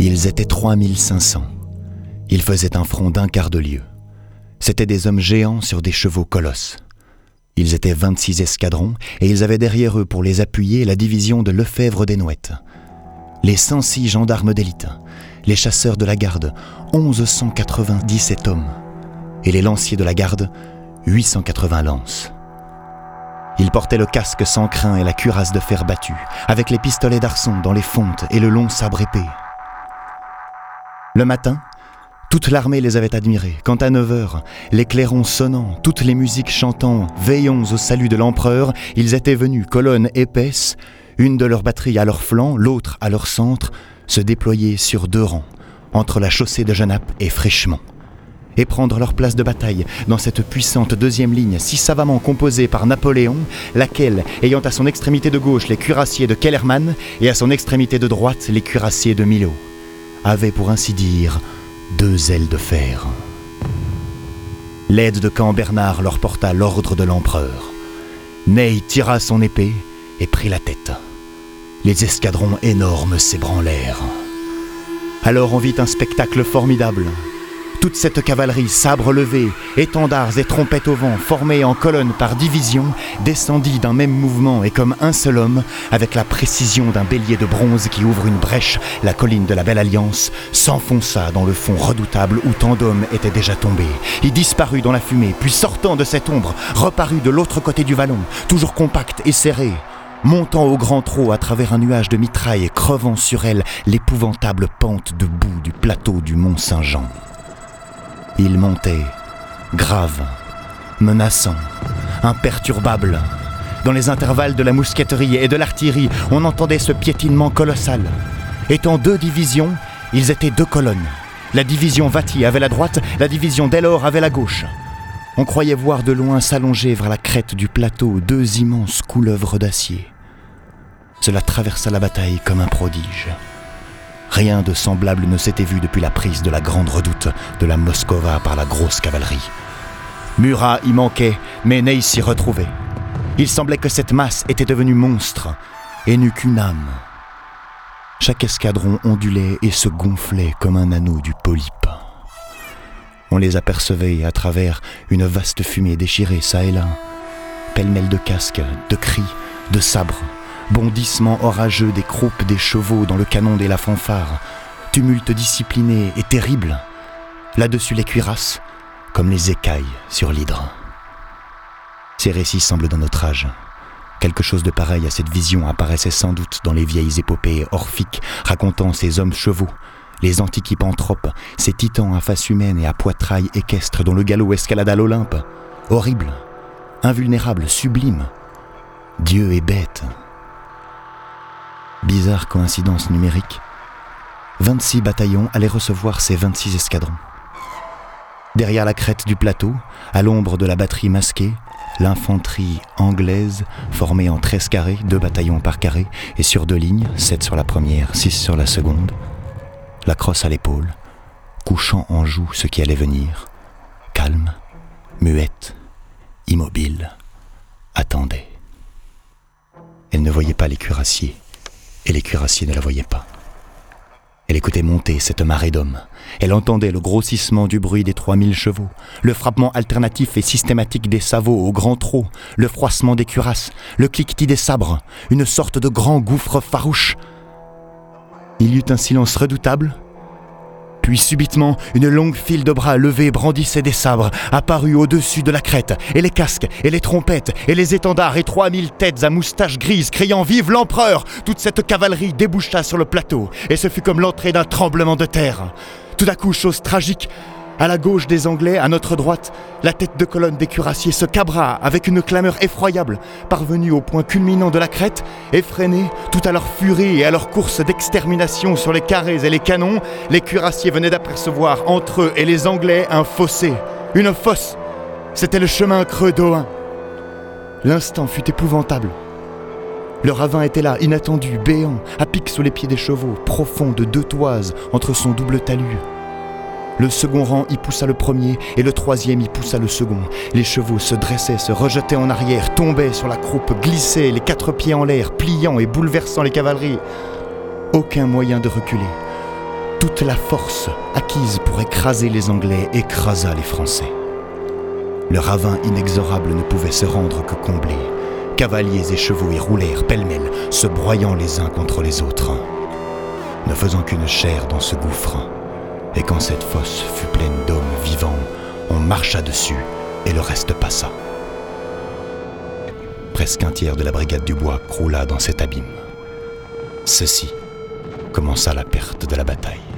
Ils étaient 3500. Ils faisaient un front d'un quart de lieue. C'étaient des hommes géants sur des chevaux colosses. Ils étaient 26 escadrons et ils avaient derrière eux pour les appuyer la division de Lefebvre des Nouettes. Les 106 gendarmes d'élite, les chasseurs de la garde, 1197 hommes, et les lanciers de la garde, 880 lances. Ils portaient le casque sans crin et la cuirasse de fer battu, avec les pistolets d'arçon dans les fontes et le long sabre épée. Le matin, toute l'armée les avait admirés, quand à 9 heures, les clairons sonnant, toutes les musiques chantant Veillons au salut de l'empereur, ils étaient venus, colonne épaisse, une de leurs batteries à leur flanc, l'autre à leur centre, se déployer sur deux rangs, entre la chaussée de Genappe et Frischemont, et prendre leur place de bataille dans cette puissante deuxième ligne si savamment composée par Napoléon, laquelle, ayant à son extrémité de gauche les cuirassiers de Kellermann et à son extrémité de droite les cuirassiers de Milo, avait pour ainsi dire deux ailes de fer. L'aide de camp Bernard leur porta l'ordre de l'empereur. Ney tira son épée et prit la tête. Les escadrons énormes s'ébranlèrent. Alors on vit un spectacle formidable. Toute cette cavalerie, sabres levés, étendards et trompettes au vent, formée en colonne par division, descendit d'un même mouvement et comme un seul homme, avec la précision d'un bélier de bronze qui ouvre une brèche, la colline de la Belle Alliance s'enfonça dans le fond redoutable où tant d'hommes étaient déjà tombés. Il disparut dans la fumée, puis sortant de cette ombre, reparut de l'autre côté du vallon, toujours compact et serré, montant au grand trot à travers un nuage de mitraille crevant sur elle l'épouvantable pente de boue du plateau du Mont Saint-Jean. Il montait, grave, menaçant, imperturbable. Dans les intervalles de la mousqueterie et de l'artillerie, on entendait ce piétinement colossal. Étant deux divisions, ils étaient deux colonnes. La division Vati avait la droite, la division Delor avait la gauche. On croyait voir de loin s'allonger vers la crête du plateau deux immenses couleuvres d'acier. Cela traversa la bataille comme un prodige. Rien de semblable ne s'était vu depuis la prise de la grande redoute de la Moscova par la grosse cavalerie. Murat y manquait, mais Ney s'y retrouvait. Il semblait que cette masse était devenue monstre et n'eût qu'une âme. Chaque escadron ondulait et se gonflait comme un anneau du polype. On les apercevait à travers une vaste fumée déchirée çà et là, pêle-mêle de casques, de cris, de sabres, bondissements orageux des croupes des chevaux dans le canon des la fanfare, tumulte discipliné et terrible. Là-dessus les cuirasses, comme les écailles sur l'hydre. Ces récits semblent d'un autre âge. Quelque chose de pareil à cette vision apparaissait sans doute dans les vieilles épopées orphiques racontant ces hommes chevaux, les antiques hippantropes, ces titans à face humaine et à poitrail équestre dont le galop escalada l'Olympe. Horrible, invulnérable, sublime. Dieu et bête. Bizarre coïncidence numérique. 26 bataillons allaient recevoir ces 26 escadrons. Derrière la crête du plateau, à l'ombre de la batterie masquée, l'infanterie anglaise formée en 13 carrés, deux bataillons par carré, et sur deux lignes, 7 sur la première, 6 sur la seconde, la crosse à l'épaule, couchant en joue ce qui allait venir, calme, muette, immobile, attendait. Elle ne voyait pas les cuirassiers, et les cuirassiers ne la voyaient pas. Elle écoutait monter cette marée d'hommes. Elle entendait le grossissement du bruit des 3000 chevaux, le frappement alternatif et systématique des sabots au grand trot, le froissement des cuirasses, le cliquetis des sabres, une sorte de grand gouffre farouche. Il y eut un silence redoutable, puis subitement, une longue file de bras levés brandissait des sabres, apparus au-dessus de la crête, et les casques, et les trompettes, et les étendards, et trois mille têtes à moustaches grises criant Vive l'empereur Toute cette cavalerie déboucha sur le plateau, et ce fut comme l'entrée d'un tremblement de terre. Tout à coup, chose tragique, à la gauche des Anglais, à notre droite, la tête de colonne des cuirassiers se cabra avec une clameur effroyable, parvenue au point culminant de la crête, effrénés, tout à leur furie et à leur course d'extermination sur les carrés et les canons, les cuirassiers venaient d'apercevoir entre eux et les Anglais un fossé, une fosse. C'était le chemin creux d'Ohain. L'instant fut épouvantable. Le ravin était là, inattendu, béant, à pic sous les pieds des chevaux, profond de deux toises entre son double talus. Le second rang y poussa le premier et le troisième y poussa le second. Les chevaux se dressaient, se rejetaient en arrière, tombaient sur la croupe, glissaient les quatre pieds en l'air, pliant et bouleversant les cavaleries. Aucun moyen de reculer. Toute la force acquise pour écraser les Anglais écrasa les Français. Le ravin inexorable ne pouvait se rendre que comblé. Cavaliers et chevaux y roulèrent pêle-mêle, se broyant les uns contre les autres, ne faisant qu'une chair dans ce gouffre. Et quand cette fosse fut pleine d'hommes vivants, on marcha dessus et le reste passa. Presque un tiers de la brigade du bois croula dans cet abîme. Ceci commença la perte de la bataille.